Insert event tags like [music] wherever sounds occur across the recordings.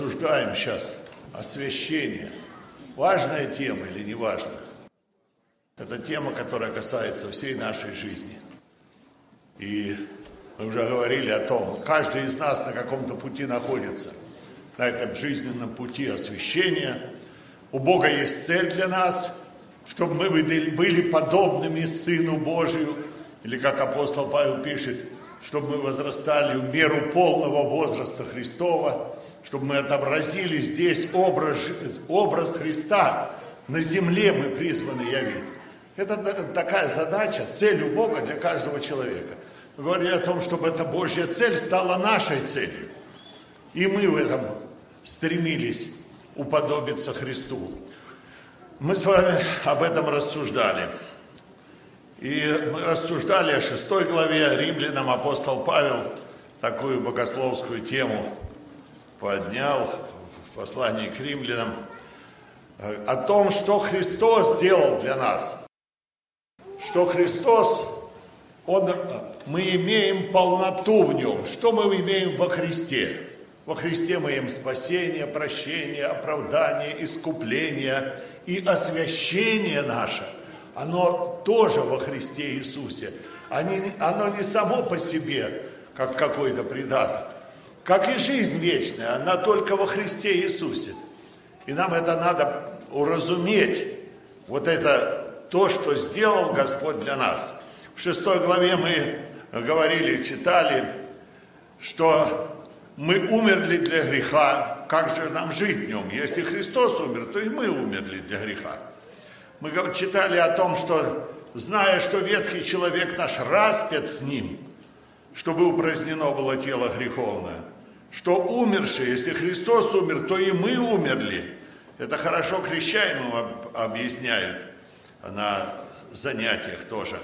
рассуждаем сейчас? Освящение. Важная тема или не важная? Это тема, которая касается всей нашей жизни. И мы уже говорили о том, каждый из нас на каком-то пути находится, на этом жизненном пути освящения. У Бога есть цель для нас, чтобы мы были подобными Сыну Божию, или как апостол Павел пишет, чтобы мы возрастали в меру полного возраста Христова, чтобы мы отобразили здесь образ, образ Христа. На земле мы призваны явить. Это такая задача, цель у Бога для каждого человека. Мы говорили о том, чтобы эта Божья цель стала нашей целью. И мы в этом стремились уподобиться Христу. Мы с вами об этом рассуждали. И мы рассуждали о шестой главе римлянам апостол Павел такую богословскую тему поднял в послании к римлянам о том, что Христос сделал для нас. Что Христос, он, мы имеем полноту в нем. Что мы имеем во Христе? Во Христе мы имеем спасение, прощение, оправдание, искупление и освящение наше – оно тоже во Христе Иисусе. Они, оно не само по себе, как какой-то придаток. Как и жизнь вечная, она только во Христе Иисусе. И нам это надо уразуметь, вот это то, что сделал Господь для нас. В шестой главе мы говорили, читали, что мы умерли для греха, как же нам жить в нем? Если Христос умер, то и мы умерли для греха. Мы читали о том, что, зная, что ветхий человек наш распят с ним, чтобы упразднено было тело греховное, что умершие, если Христос умер, то и мы умерли. Это хорошо крещаемым объясняют на занятиях тоже.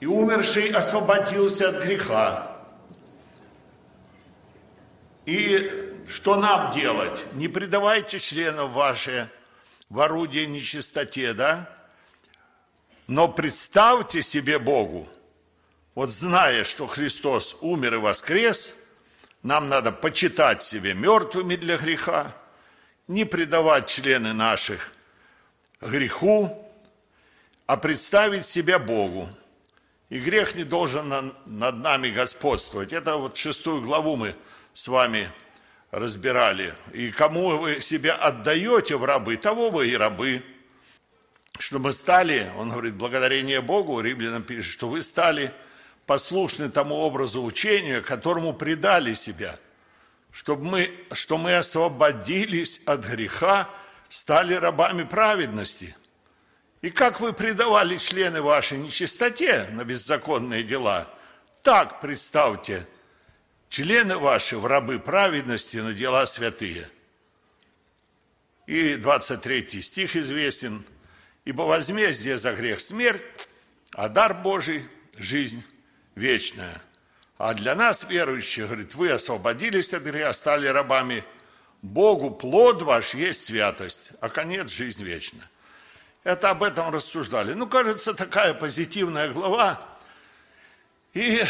И умерший освободился от греха. И что нам делать? Не предавайте членов ваши в орудие нечистоте, да? Но представьте себе Богу, вот зная, что Христос умер и воскрес, нам надо почитать себе мертвыми для греха, не предавать члены наших греху, а представить себя Богу. И грех не должен над нами господствовать. Это вот шестую главу мы с вами разбирали. И кому вы себя отдаете в рабы, того вы и рабы. Что мы стали, он говорит, благодарение Богу, римлянам пишет, что вы стали послушны тому образу учения, которому предали себя, чтобы мы, что мы освободились от греха, стали рабами праведности. И как вы предавали члены вашей нечистоте на беззаконные дела, так представьте – члены ваши в рабы праведности на дела святые. И 23 стих известен. Ибо возмездие за грех смерть, а дар Божий – жизнь вечная. А для нас, верующих, говорит, вы освободились от греха, стали рабами Богу, плод ваш есть святость, а конец – жизнь вечная. Это об этом рассуждали. Ну, кажется, такая позитивная глава. И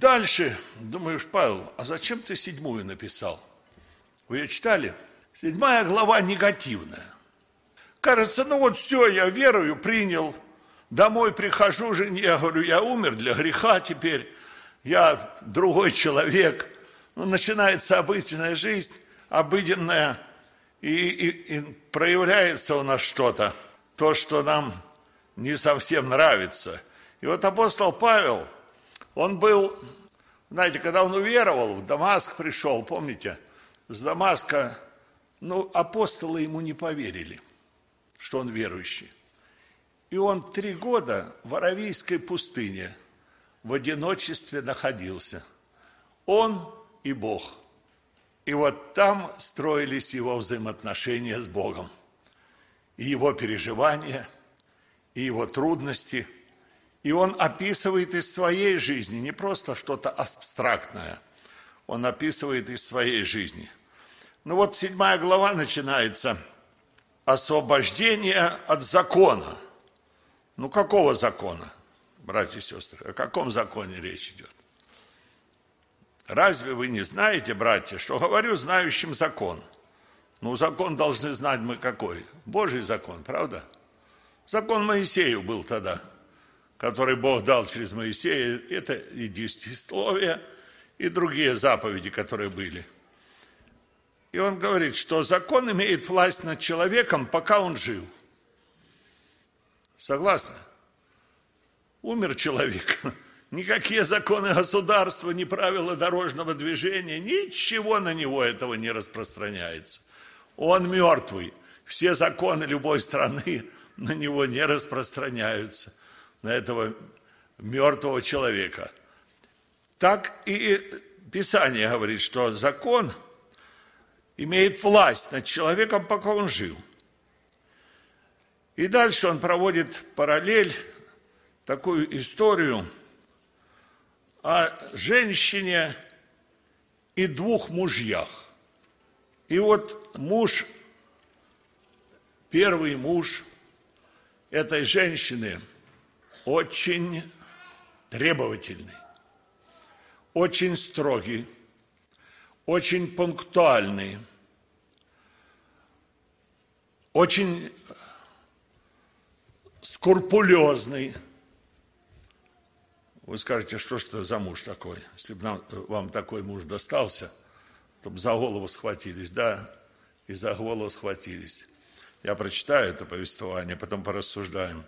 Дальше, думаешь, Павел, а зачем ты седьмую написал? Вы ее читали? Седьмая глава негативная. Кажется, ну вот все, я верую, принял. Домой прихожу жене, я говорю, я умер для греха теперь. Я другой человек. Ну, начинается обычная жизнь, обыденная, и, и, и проявляется у нас что-то, то, что нам не совсем нравится. И вот апостол Павел – он был, знаете, когда он уверовал, в Дамаск пришел, помните, с Дамаска, ну, апостолы ему не поверили, что он верующий. И он три года в Аравийской пустыне в одиночестве находился. Он и Бог. И вот там строились его взаимоотношения с Богом. И его переживания, и его трудности – и он описывает из своей жизни, не просто что-то абстрактное, он описывает из своей жизни. Ну вот седьмая глава начинается освобождение от закона. Ну какого закона, братья и сестры? О каком законе речь идет? Разве вы не знаете, братья, что говорю знающим закон? Ну, закон должны знать мы какой? Божий закон, правда? Закон Моисею был тогда, который Бог дал через Моисея. Это и десятисловие, и другие заповеди, которые были. И он говорит, что закон имеет власть над человеком, пока он жив. Согласны? Умер человек. [laughs] Никакие законы государства, ни правила дорожного движения, ничего на него этого не распространяется. Он мертвый. Все законы любой страны [laughs] на него не распространяются, на этого мертвого человека. Так и Писание говорит, что закон имеет власть над человеком, пока он жив. И дальше он проводит параллель, такую историю – о женщине и двух мужьях. И вот муж, первый муж этой женщины очень требовательный, очень строгий, очень пунктуальный, очень скрупулезный – вы скажете, что ж это за муж такой? Если бы нам, вам такой муж достался, то бы за голову схватились, да, и за голову схватились. Я прочитаю это повествование, потом порассуждаем.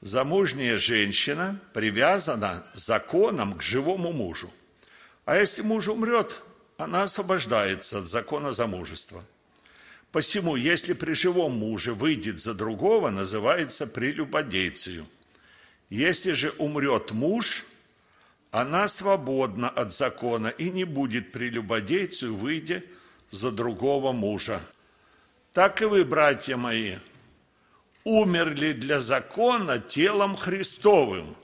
Замужняя женщина привязана законом к живому мужу. А если муж умрет, она освобождается от закона замужества. Посему, если при живом муже выйдет за другого, называется прелюбодейцею – если же умрет муж, она свободна от закона и не будет прелюбодейцу, выйдя за другого мужа. Так и вы, братья мои, умерли для закона телом Христовым,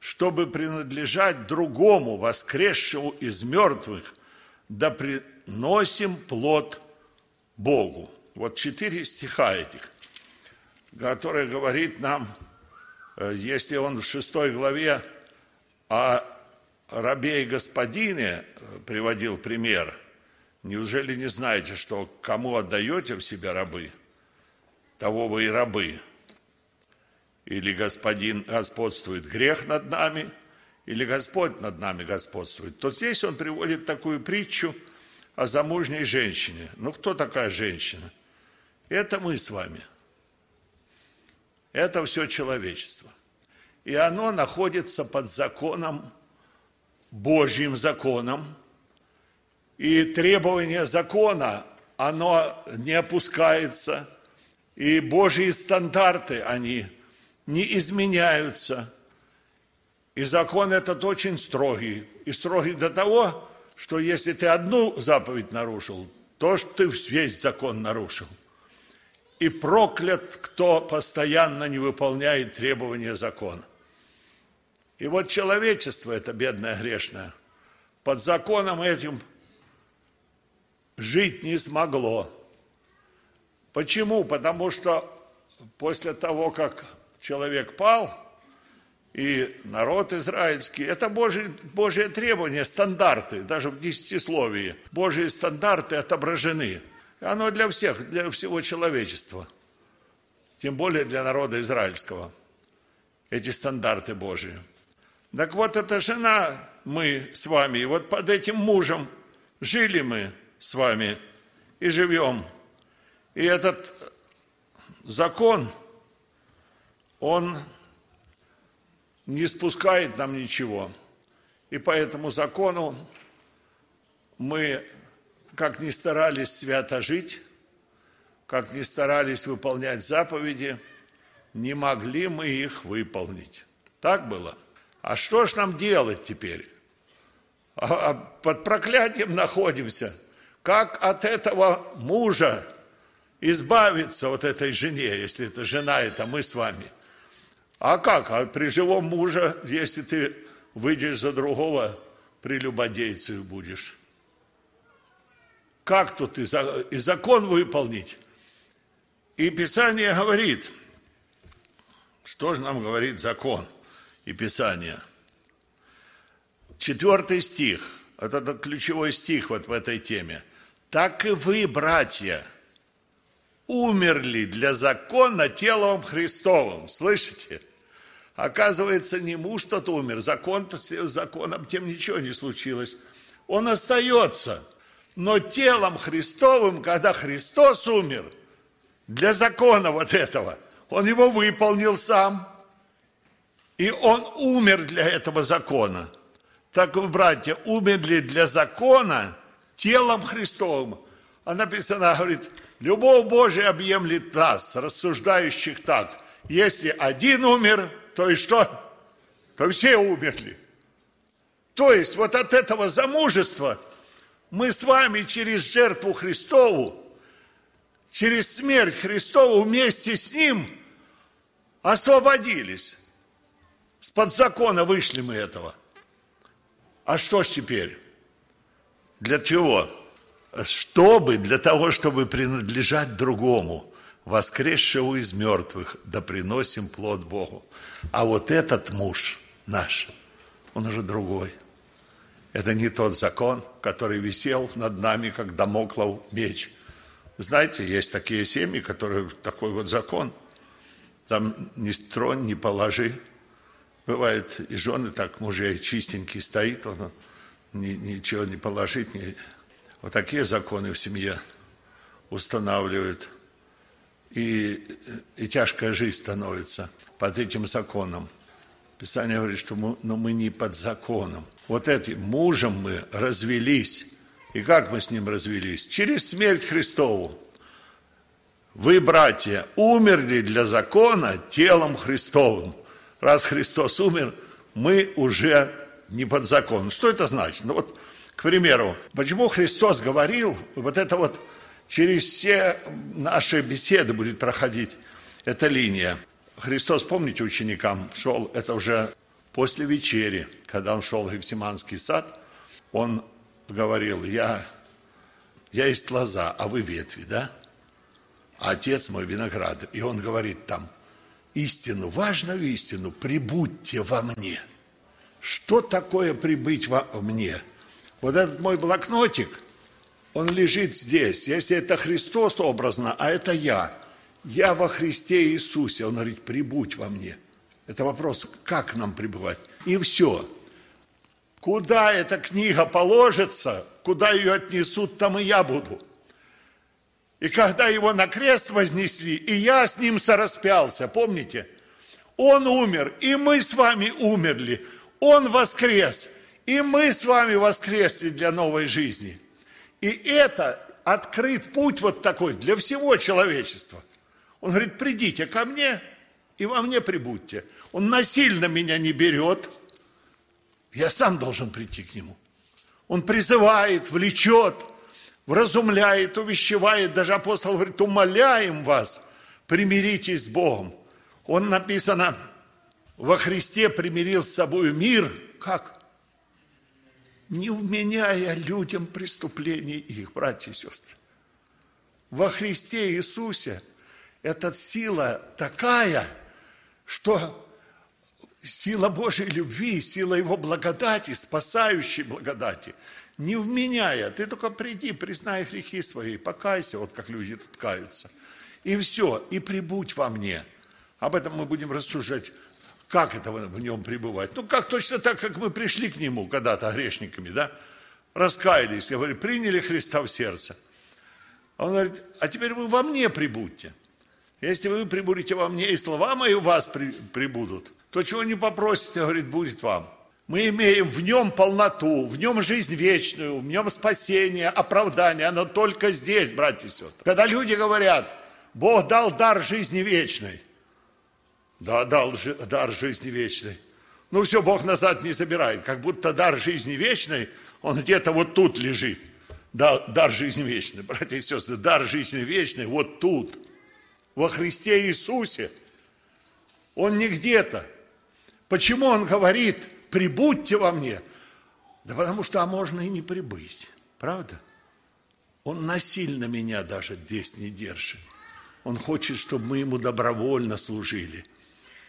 чтобы принадлежать другому, воскресшему из мертвых, да приносим плод Богу. Вот четыре стиха этих, которые говорит нам Э, если он в шестой главе о рабе и господине э, приводил пример, неужели не знаете, что кому отдаете в себя рабы, того вы и рабы? Или господин господствует грех над нами, или Господь над нами господствует. То здесь он приводит такую притчу о замужней женщине. Ну, кто такая женщина? Это мы с вами – это все человечество. И оно находится под законом, Божьим законом. И требование закона, оно не опускается. И Божьи стандарты, они не изменяются. И закон этот очень строгий. И строгий до того, что если ты одну заповедь нарушил, то что ты весь закон нарушил – и проклят, кто постоянно не выполняет требования закона. И вот человечество, это бедное грешное, под законом этим жить не смогло. Почему? Потому что после того, как человек пал, и народ израильский, это Божьи, Божьи требования, стандарты, даже в десятисловии. Божьи стандарты отображены – оно для всех, для всего человечества. Тем более для народа израильского. Эти стандарты Божьи. Так вот, эта жена, мы с вами, и вот под этим мужем жили мы с вами и живем. И этот закон, он не спускает нам ничего. И по этому закону мы как ни старались свято жить, как ни старались выполнять заповеди, не могли мы их выполнить. Так было. А что ж нам делать теперь? А, а под проклятием находимся. Как от этого мужа избавиться от этой жене, если это жена, это мы с вами? А как? А при живом муже, если ты выйдешь за другого, прелюбодейцею будешь. Как тут и закон выполнить? И Писание говорит, что же нам говорит закон и Писание? Четвертый стих это ключевой стих вот в этой теме. Так и вы, братья, умерли для закона телом Христовым. Слышите? Оказывается, не муж тот умер, закон, законом тем ничего не случилось. Он остается. Но телом Христовым, когда Христос умер, для закона вот этого, он его выполнил сам. И он умер для этого закона. Так вы, братья, умерли для закона телом Христовым. А написано, говорит, любовь Божия объемлет нас, рассуждающих так. Если один умер, то и что? То все умерли. То есть вот от этого замужества мы с вами через жертву Христову, через смерть Христову вместе с Ним освободились. С-под закона вышли мы этого. А что ж теперь? Для чего? Чтобы, для того, чтобы принадлежать другому, воскресшему из мертвых, да приносим плод Богу. А вот этот муж наш, он уже другой. Это не тот закон, который висел над нами, как домоклов меч. Знаете, есть такие семьи, которые такой вот закон. Там ни тронь, ни положи. Бывает, и жены так, мужей чистенький стоит, он ни, ничего не положить. Не... Вот такие законы в семье устанавливают. И, и тяжкая жизнь становится под этим законом. Писание говорит, что мы, но мы не под законом. Вот этим мужем мы развелись. И как мы с ним развелись? Через смерть Христову. Вы, братья, умерли для закона телом Христовым. Раз Христос умер, мы уже не под законом. Что это значит? Ну вот, к примеру, почему Христос говорил, вот это вот через все наши беседы будет проходить эта линия. Христос, помните, ученикам шел, это уже после вечери, когда он шел в Гефсиманский сад, он говорил, я, я есть лоза, а вы ветви, да? А отец мой виноград. И он говорит там, истину, важную истину, прибудьте во мне. Что такое прибыть во мне? Вот этот мой блокнотик, он лежит здесь. Если это Христос образно, а это я – я во Христе Иисусе. Он говорит, прибудь во мне. Это вопрос, как нам пребывать. И все. Куда эта книга положится, куда ее отнесут, там и я буду. И когда его на крест вознесли, и я с ним сораспялся, помните? Он умер, и мы с вами умерли. Он воскрес, и мы с вами воскресли для новой жизни. И это открыт путь вот такой для всего человечества – он говорит, придите ко мне и во мне прибудьте. Он насильно меня не берет. Я сам должен прийти к нему. Он призывает, влечет, вразумляет, увещевает. Даже апостол говорит, умоляем вас, примиритесь с Богом. Он написано, во Христе примирил с собой мир. Как? Не вменяя людям преступлений их, братья и сестры. Во Христе Иисусе – эта сила такая, что сила Божьей любви, сила Его благодати, спасающей благодати, не вменяя. Ты только приди, признай грехи свои, покайся, вот как люди тут каются. И все, и прибудь во мне. Об этом мы будем рассуждать, как это в нем пребывать. Ну, как точно так, как мы пришли к нему когда-то грешниками, да? Раскаялись, я говорю, приняли Христа в сердце. А он говорит, а теперь вы во мне прибудьте. Если вы прибудете во мне, и слова мои у вас при, прибудут, то чего не попросите, говорит, будет вам. Мы имеем в нем полноту, в нем жизнь вечную, в нем спасение, оправдание. Оно только здесь, братья и сестры. Когда люди говорят, Бог дал дар жизни вечной. Да, дал дар жизни вечной. Ну все, Бог назад не забирает. Как будто дар жизни вечной, он где-то вот тут лежит. Да, дар жизни вечной. Братья и сестры, дар жизни вечной вот тут во Христе Иисусе. Он не где-то. Почему он говорит, прибудьте во мне? Да потому что а можно и не прибыть. Правда? Он насильно меня даже здесь не держит. Он хочет, чтобы мы ему добровольно служили,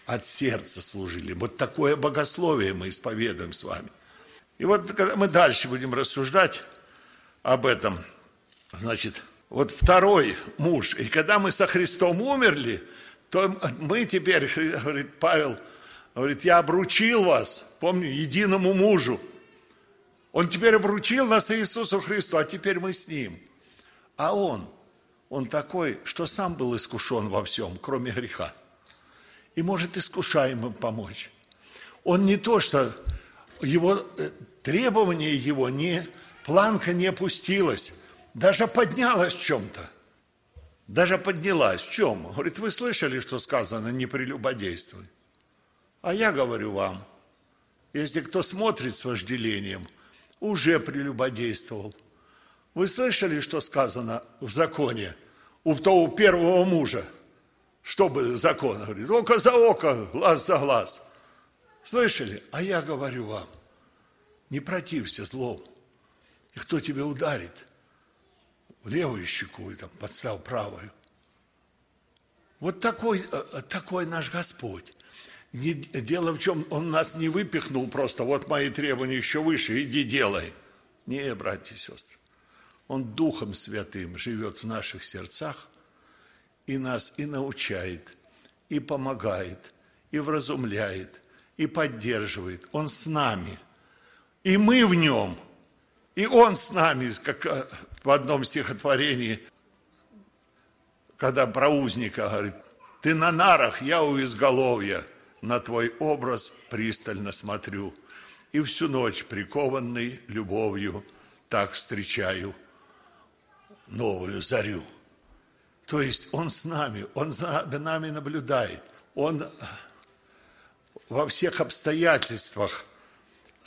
от сердца служили. Вот такое богословие мы исповедуем с вами. И вот когда мы дальше будем рассуждать об этом, значит, вот второй муж, и когда мы со Христом умерли, то мы теперь, [laughs] говорит Павел, говорит, я обручил вас, помню, единому мужу. Он теперь обручил нас Иисусу Христу, а теперь мы с Ним. А Он, Он такой, что сам был искушен во всем, кроме греха. И может искушаемым помочь. Он не то, что его э, требование его не, планка не опустилась, даже поднялась в чем-то. Даже поднялась. В чем? Говорит, вы слышали, что сказано, не прелюбодействуй. А я говорю вам, если кто смотрит с вожделением, уже прелюбодействовал. Вы слышали, что сказано в законе у того первого мужа? Что бы закон говорит? Око за око, глаз за глаз. Слышали? А я говорю вам, не протився злому. И кто тебя ударит в левую щеку и там подстав правую. Вот такой, э, э, такой наш Господь. Не, дело в чем, Он нас не выпихнул просто, вот мои требования еще выше, иди делай. Не, братья и сестры. Он Духом Святым живет в наших сердцах и нас и научает, и помогает, и вразумляет, и поддерживает. Он с нами – и мы в нем, и он с нами, как э, в одном стихотворении, когда про узника говорит, ты на нарах, я у изголовья, на твой образ пристально смотрю, и всю ночь прикованный любовью так встречаю новую зарю. То есть Он с нами, Он за нами наблюдает, Он во всех обстоятельствах –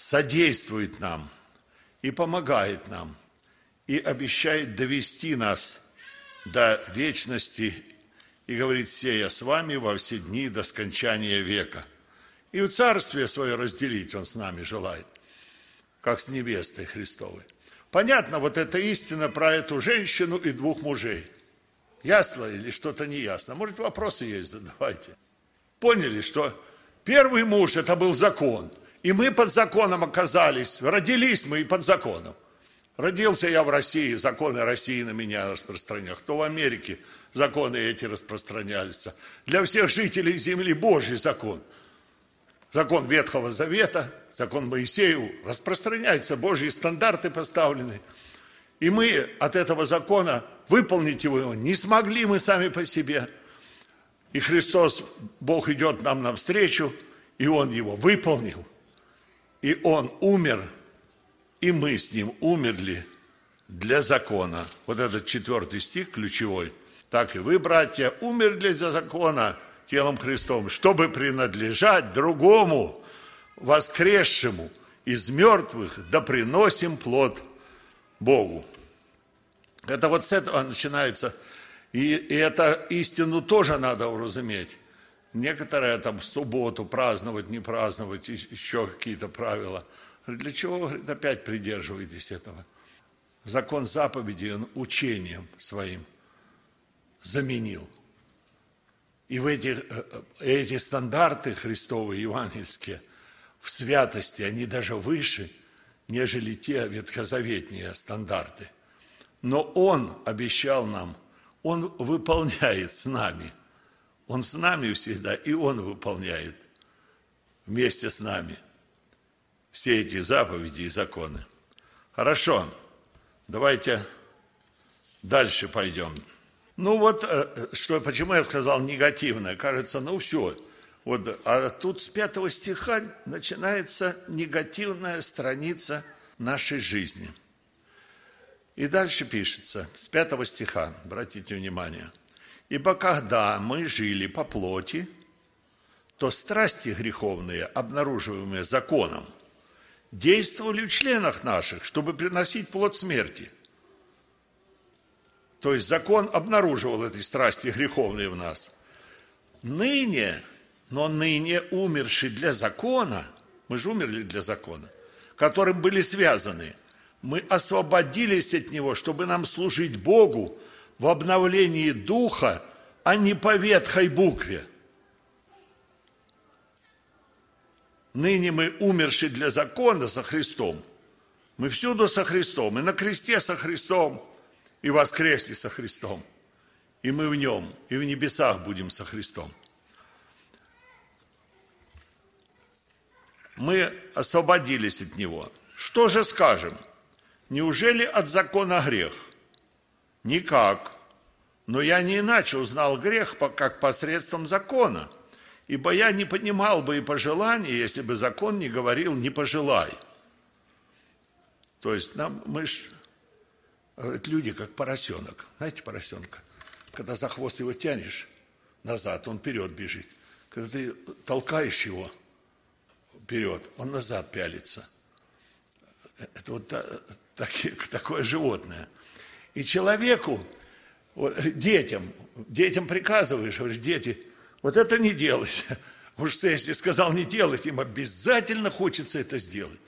содействует нам и помогает нам, и обещает довести нас до вечности, и говорит, сея с вами во все дни до скончания века. И в царствие свое разделить он с нами желает, как с невестой Христовой. Понятно, вот эта истина про эту женщину и двух мужей. Ясно или что-то не ясно? Может, вопросы есть, задавайте. Поняли, что первый муж – это был закон – и мы под законом оказались. Родились мы и под законом. Родился я в России, законы России на меня распространялись. Кто в Америке, законы эти распространяются. Для всех жителей земли Божий закон. Закон Ветхого Завета, закон Моисею распространяется, Божьи стандарты поставлены. И мы от этого закона выполнить его не смогли мы сами по себе. И Христос, Бог идет нам навстречу, и Он его выполнил – и он умер, и мы с ним умерли для закона. Вот этот четвертый стих ключевой. Так и вы, братья, умерли за закона телом Христом, чтобы принадлежать другому, воскресшему из мертвых, да приносим плод Богу. Это вот с этого начинается. И, и это истину тоже надо уразуметь. Некоторые там субботу праздновать, не праздновать, еще какие-то правила. Для чего, говорит, опять придерживаетесь этого? Закон заповеди он учением своим заменил. И в эти, э, э, эти стандарты христовые, евангельские, в святости, они даже выше, нежели те ветхозаветные стандарты. Но Он обещал нам, Он выполняет с нами – он с нами всегда, и Он выполняет вместе с нами все эти заповеди и законы. Хорошо, давайте дальше пойдем. Ну вот, э, что, почему я сказал негативное? Кажется, ну все. Вот, а тут с пятого стиха начинается негативная страница нашей жизни. И дальше пишется, с пятого стиха, обратите внимание – Ибо когда мы жили по плоти, то страсти греховные, обнаруживаемые законом, действовали в членах наших, чтобы приносить плод смерти. То есть закон обнаруживал эти страсти греховные в нас. Ныне, но ныне умерший для закона, мы же умерли для закона, которым были связаны, мы освободились от него, чтобы нам служить Богу в обновлении духа, а не по ветхой букве. ныне мы умершие для закона со Христом. Мы всюду со Христом, и на кресте со Христом, и воскресли со Христом. И мы в нем, и в небесах будем со Христом. Мы освободились от Него. Что же скажем? Неужели от закона грех? Никак. Но я не иначе узнал грех, как посредством закона. Ибо я не понимал бы и пожелания, если бы закон не говорил «не пожелай». То есть нам, мы ж, говорят, люди как поросенок. Знаете поросенка? Когда за хвост его тянешь назад, он вперед бежит. Когда ты толкаешь его вперед, он назад пялится. Это вот такое животное. И человеку, детям, детям приказываешь, говоришь, дети, вот это не делайте. [laughs] Уж если сказал не делать, им обязательно хочется это сделать.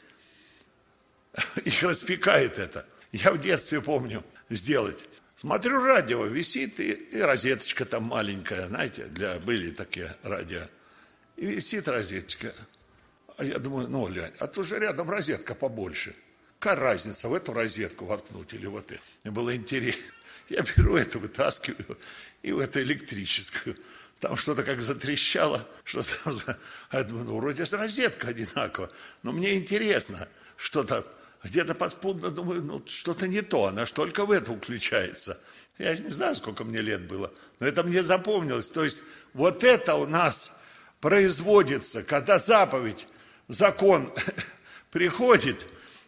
[laughs] Их распекает это. Я в детстве помню сделать. Смотрю, радио висит, и, и розеточка там маленькая, знаете, для, были такие радио. И висит розеточка. А я думаю, ну, Лянь, а тут же рядом розетка побольше. Какая разница, в эту розетку воткнуть или вот эту? Мне было интересно. Я беру эту, вытаскиваю, и в эту электрическую. Там что-то как затрещало, что там за... Я думаю, ну, вроде розетка одинаково. Но мне интересно, что-то где-то подспудно думаю, ну, что-то не то, она ж только в это включается. Я не знаю, сколько мне лет было, но это мне запомнилось. То есть вот это у нас производится, когда заповедь, закон [laughs] приходит,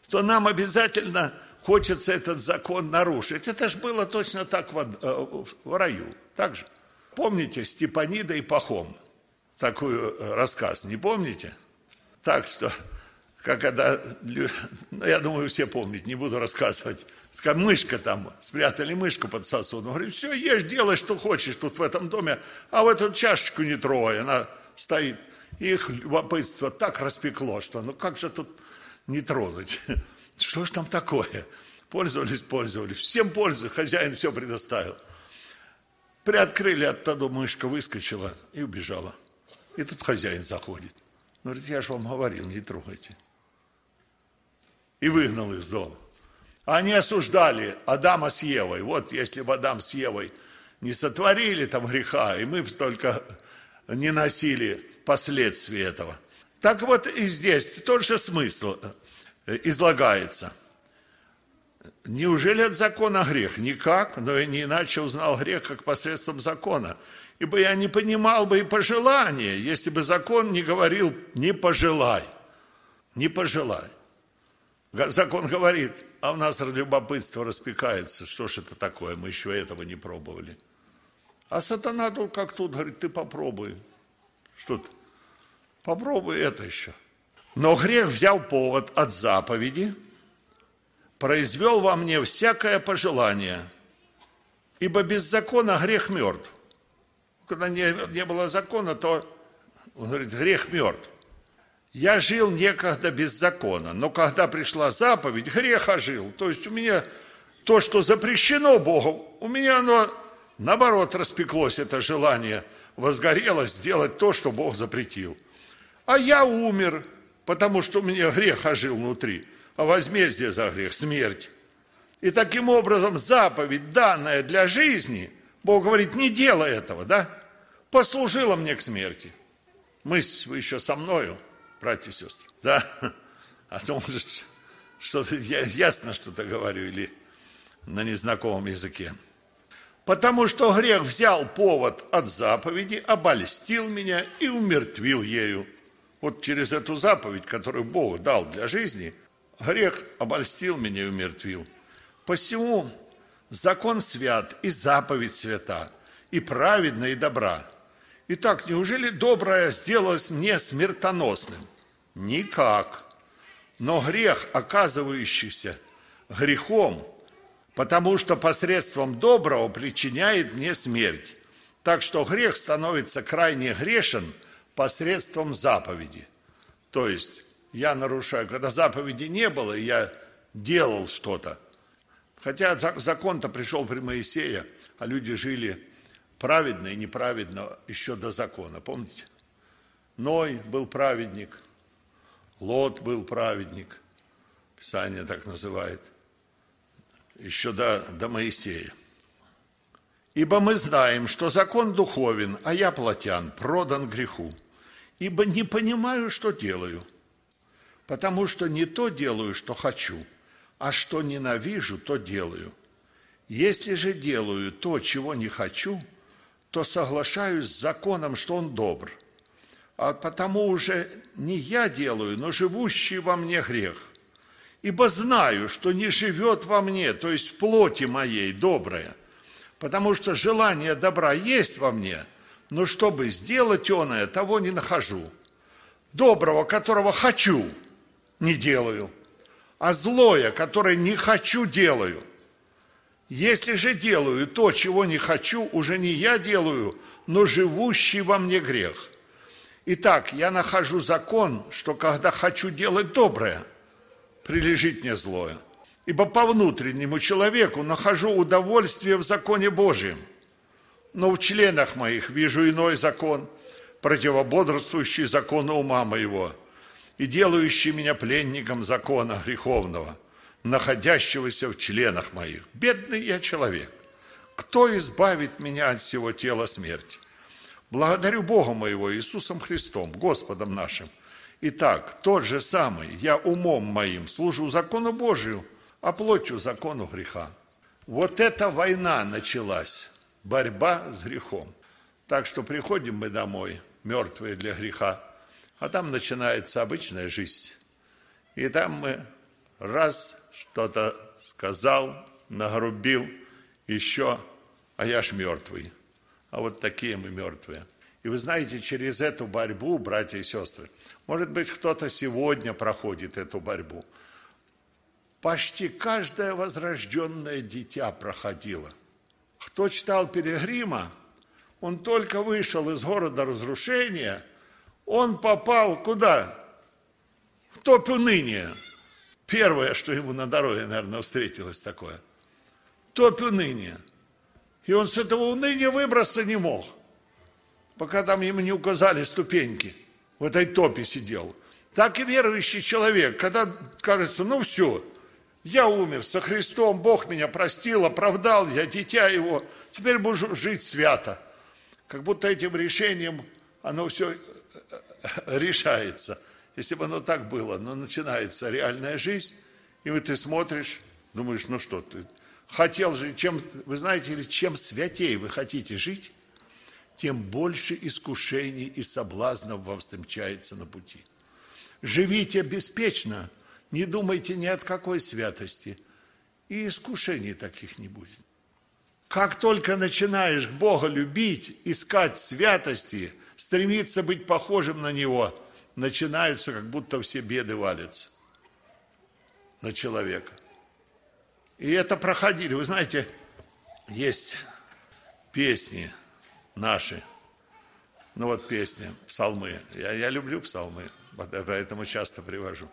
то нам обязательно хочется этот закон нарушить. Это же было точно так в, э, в раю. Так же. Помните Степанида и Пахом? Такой э, рассказ, не помните? Так что как когда, [laughs] ну, я думаю, все помнят, не буду рассказывать, такая мышка там, спрятали мышку под сосудом, говорит, все, ешь, делай, что хочешь тут в этом доме, а в эту чашечку не трогай, она стоит. Их любопытство так распекло, что ну как же тут не тронуть? [laughs] Что ж там такое? Пользовались, пользовались. Всем пользуют, хозяин все предоставил. Приоткрыли, оттуда мышка выскочила и убежала. И тут хозяин заходит. Говорит, я же вам говорил, не трогайте и выгнал их с дома. Они осуждали Адама с Евой. Вот если бы Адам с Евой не сотворили там греха, и мы бы только не носили последствий этого. Так вот и здесь тот же смысл излагается. Неужели от закона грех? Никак, но я не иначе узнал грех, как посредством закона. Ибо я не понимал бы и пожелания, если бы закон не говорил «не пожелай». Не пожелай. Закон говорит, а у нас любопытство распекается. Что ж это такое? Мы еще этого не пробовали. А сатана тут как тут говорит, ты попробуй. Что ты? Попробуй это еще. Но грех взял повод от заповеди, произвел во мне всякое пожелание, ибо без закона грех мертв. Когда не, не было закона, то, он говорит, грех мертв. Я жил некогда без закона, но когда пришла заповедь, грех ожил. То есть у меня то, что запрещено Богом, у меня оно наоборот распеклось, это желание возгорелось сделать то, что Бог запретил. А я умер, потому что у меня грех ожил внутри, а возмездие за грех – смерть. И таким образом заповедь, данная для жизни, Бог говорит, не делай этого, да? Послужила мне к смерти. Мысль, вы еще со мною – братья и сестры. Да? А то, может, что-то, я ясно что-то говорю или на незнакомом языке. Потому что грех взял повод от заповеди, обольстил меня и умертвил ею. Вот через эту заповедь, которую Бог дал для жизни, грех обольстил меня и умертвил. Посему закон свят и заповедь свята, и праведна, и добра. Итак, неужели доброе сделалось мне смертоносным? Никак. Но грех, оказывающийся грехом, потому что посредством доброго причиняет мне смерть. Так что грех становится крайне грешен посредством заповеди. То есть я нарушаю, когда заповеди не было, я делал что-то. Хотя закон-то пришел при Моисея, а люди жили праведно и неправедно еще до закона, помните? Ной был праведник – Лот был праведник, Писание так называет, еще до, до Моисея. Ибо мы знаем, что закон духовен, а я плотян, продан греху. Ибо не понимаю, что делаю, потому что не то делаю, что хочу, а что ненавижу, то делаю. Если же делаю то, чего не хочу, то соглашаюсь с законом, что он добр. А потому уже не я делаю, но живущий во мне грех. Ибо знаю, что не живет во мне, то есть в плоти моей, доброе – потому что желание добра есть во мне, но чтобы сделать оное, того не нахожу. Доброго, которого хочу, не делаю, а злое, которое не хочу, делаю. Если же делаю то, чего не хочу, уже не я делаю, но живущий во мне грех. Итак, я нахожу закон, что когда хочу делать доброе, прилежит мне злое – ибо по внутреннему человеку нахожу удовольствие в законе Божьем, но в членах моих вижу иной закон, противободрствующий закону ума моего и делающий меня пленником закона греховного, находящегося в членах моих. Бедный я человек. Кто избавит меня от всего тела смерти? Благодарю Бога моего Иисусом Христом, Господом нашим. Итак, тот же самый, я умом моим служу закону Божию – а плотью закону греха. Вот эта война началась, борьба с грехом. Так что приходим мы домой, мертвые для греха, а там начинается обычная жизнь. И там мы раз что-то сказал, нагрубил, еще, а я ж мертвый. А вот такие мы мертвые. И вы знаете, через эту борьбу, братья и сестры, может быть, кто-то сегодня проходит эту борьбу – почти каждое возрожденное дитя проходило. Кто читал Перегрима, он только вышел из города разрушения, он попал куда? В топь уныния. Первое, что ему на дороге, наверное, встретилось такое. Топь уныния. И он с этого уныния выбраться не мог, пока там ему не указали ступеньки. В этой топе сидел. Так и верующий человек, когда кажется, ну все, я умер со Христом, Бог меня простил, оправдал, я дитя Его, теперь буду жить свято. Как будто этим решением оно все э, э, решается. Если бы оно так было, но начинается реальная жизнь, и вот ты смотришь, думаешь, ну что ты, хотел же, чем, вы знаете, ли, чем святей вы хотите жить, тем больше искушений и соблазнов вам встречается на пути. Живите беспечно – не думайте ни от какой святости. И искушений таких не будет. Как только начинаешь Бога любить, искать святости, стремиться быть похожим на Него, начинаются как будто все беды валятся на человека. И это проходили. Вы знаете, есть песни наши. Ну вот песни, псалмы. Я, я люблю псалмы, поэтому часто привожу.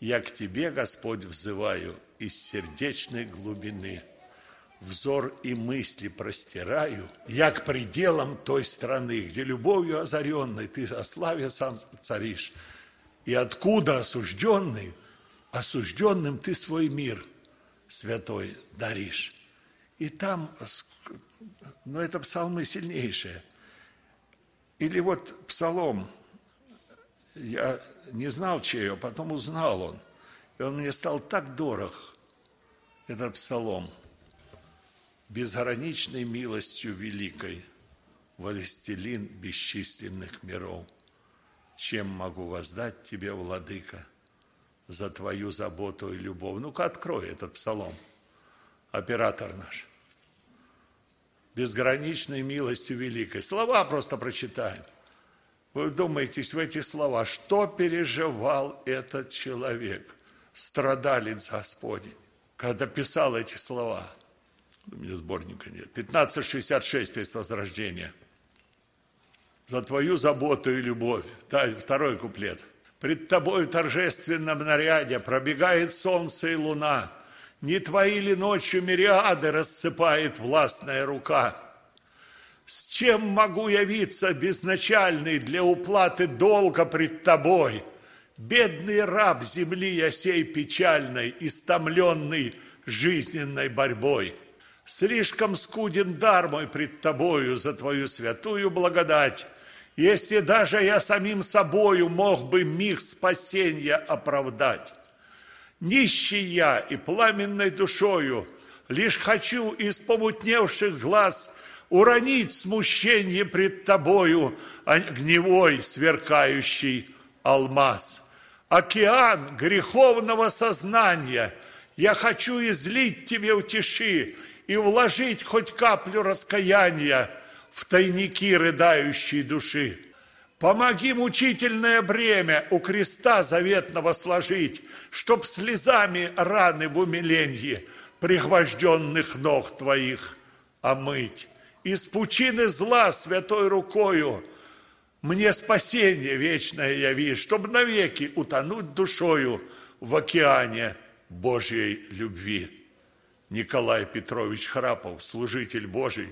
Я к Тебе, Господь, взываю из сердечной глубины. Взор и мысли простираю, я к пределам той страны, где любовью озаренной ты о славе сам царишь. И откуда осужденный, осужденным ты свой мир святой даришь. И там, ну это псалмы сильнейшие. Или вот псалом – я не знал, чей, а потом узнал он. И он мне стал так дорог, этот псалом. Безграничной милостью великой, властелин бесчисленных миров. Чем могу воздать тебе, владыка, за твою заботу и любовь? Ну-ка, открой этот псалом, оператор наш. Безграничной милостью великой. Слова просто прочитаем. Вы вдумайтесь в эти слова, что переживал этот человек, страдалец Господень, когда писал эти слова. У меня сборника нет. 1566, песня Возрождения. За твою заботу и любовь. Да, второй куплет. Пред тобой в торжественном наряде пробегает солнце и луна. Не твои ли ночью мириады рассыпает властная рука – с чем могу явиться безначальный для уплаты долга пред тобой? Бедный раб земли я сей печальной, истомленный жизненной борьбой. Слишком скуден дар мой пред тобою за твою святую благодать. Если даже я самим собою мог бы миг спасения оправдать. Нищий я и пламенной душою, лишь хочу из помутневших глаз уронить смущение пред тобою, огневой сверкающий алмаз. Океан греховного сознания я хочу излить тебе утеши и вложить хоть каплю раскаяния в тайники рыдающей души. Помоги мучительное бремя у креста заветного сложить, Чтоб слезами раны в умиленье пригвожденных ног твоих омыть. Из пучины зла святой рукою мне спасение вечное яви, Чтоб навеки утонуть душою в океане Божьей любви. Николай Петрович Храпов, служитель Божий,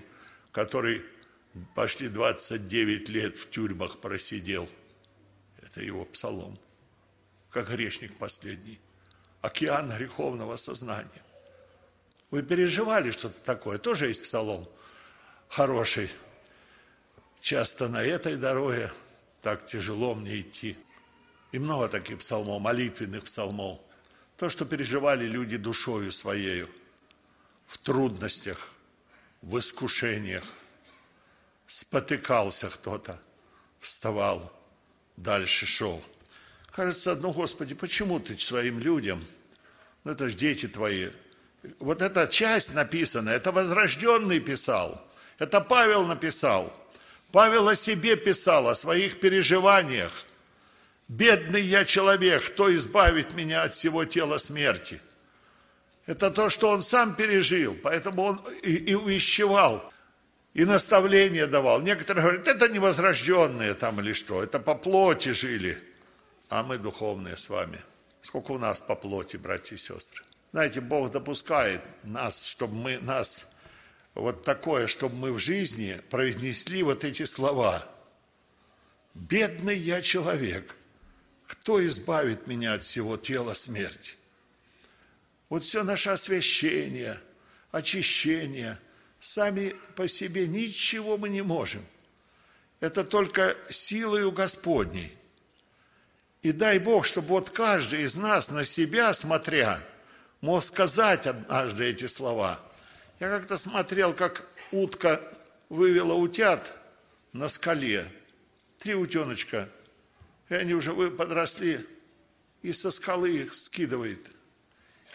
который почти 29 лет в тюрьмах просидел. Это его псалом, как грешник последний. Океан греховного сознания. Вы переживали что-то такое? Тоже есть псалом хороший. Часто на этой дороге так тяжело мне идти. И много таких псалмов, молитвенных псалмов. То, что переживали люди душою своею, в трудностях, в искушениях, спотыкался кто-то, вставал, дальше шел. Кажется, ну, Господи, почему ты своим людям, ну, это же дети твои, вот эта часть написана, это возрожденный писал, это Павел написал. Павел о себе писал, о своих переживаниях. Бедный я человек, кто избавит меня от всего тела смерти? Это то, что он сам пережил, поэтому он и, и увещевал и наставления давал. Некоторые говорят, это невозрожденные там или что, это по плоти жили. А мы духовные с вами. Сколько у нас по плоти, братья и сестры. Знаете, Бог допускает нас, чтобы мы, нас, вот такое, чтобы мы в жизни произнесли вот эти слова. Бедный я человек, кто избавит меня от всего тела смерти? Вот все наше освящение, очищение – Сами по себе ничего мы не можем. Это только силою Господней. И дай Бог, чтобы вот каждый из нас на себя смотря, мог сказать однажды эти слова. Я как-то смотрел, как утка вывела утят на скале. Три утеночка. И они уже подросли. И со скалы их скидывает.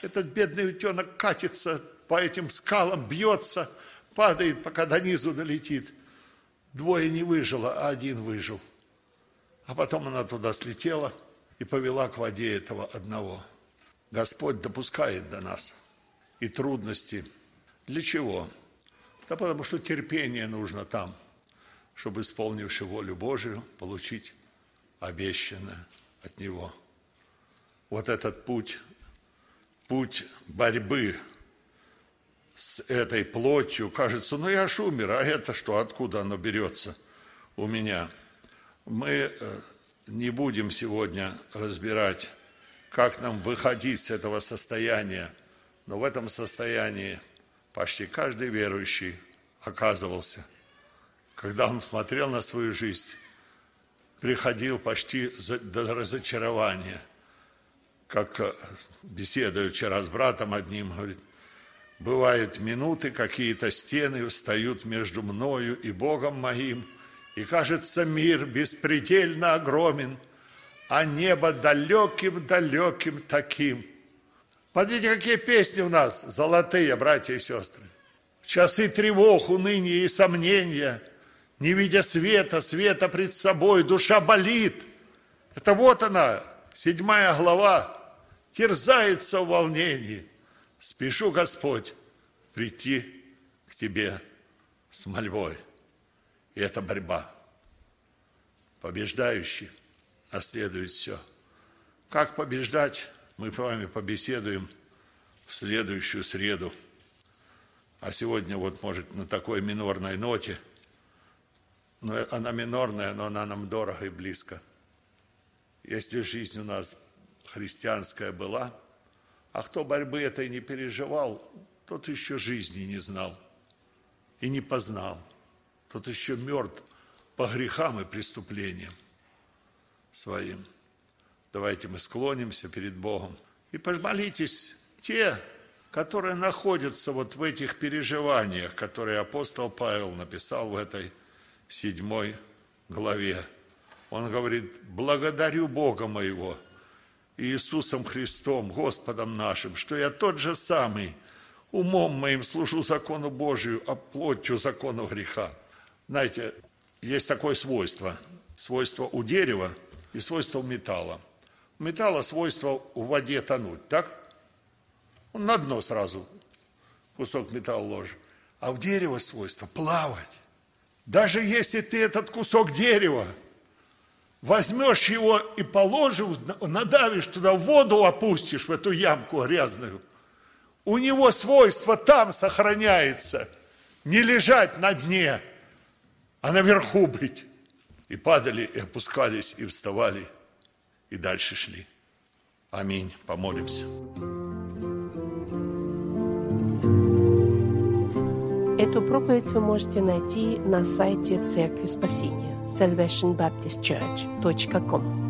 Этот бедный утенок катится по этим скалам, бьется – падает, пока до низу долетит. Двое не выжило, а один выжил. А потом она туда слетела и повела к воде этого одного. Господь допускает до нас и трудности. Для чего? Да потому что терпение нужно там, чтобы, исполнивши волю Божию, получить обещанное от Него. Вот этот путь, путь борьбы с этой плотью, кажется, ну я ж умер, а это что, откуда оно берется у меня? Мы э, не будем сегодня разбирать, как нам выходить с этого состояния, но в этом состоянии почти каждый верующий оказывался. Когда он смотрел на свою жизнь, приходил почти до разочарования. Как э, беседую вчера с братом одним, говорит, Бывают минуты, какие-то стены встают между мною и Богом моим, и кажется мир беспредельно огромен, а небо далеким-далеким таким. Смотрите, какие песни у нас золотые, братья и сестры. В часы тревог, уныния и сомнения, не видя света, света пред собой, душа болит. Это вот она, седьмая глава, терзается в волнении – Спешу, Господь, прийти к Тебе с мольбой. И это борьба. Побеждающий наследует все. Как побеждать, мы с вами побеседуем в следующую среду. А сегодня вот, может, на такой минорной ноте, но она минорная, но она нам дорого и близко. если жизнь у нас христианская была, а кто борьбы этой не переживал, тот еще жизни не знал и не познал. Тот еще мертв по грехам и преступлениям своим. Давайте мы склонимся перед Богом и помолитесь те, которые находятся вот в этих переживаниях, которые апостол Павел написал в этой седьмой главе. Он говорит, благодарю Бога моего, Иисусом Христом, Господом нашим, что я тот же самый, умом моим служу закону Божию, а плотью закону греха. Знаете, есть такое свойство, свойство у дерева и свойство у металла. У металла свойство в воде тонуть, так? Он на дно сразу кусок металла ложит. А у дерева свойство плавать. Даже если ты этот кусок дерева возьмешь его и положишь, надавишь туда, воду опустишь в эту ямку грязную, у него свойство там сохраняется. Не лежать на дне, а наверху быть. И падали, и опускались, и вставали, и дальше шли. Аминь. Помолимся. Эту проповедь вы можете найти на сайте Церкви Спасения salvationbaptistchurch.com.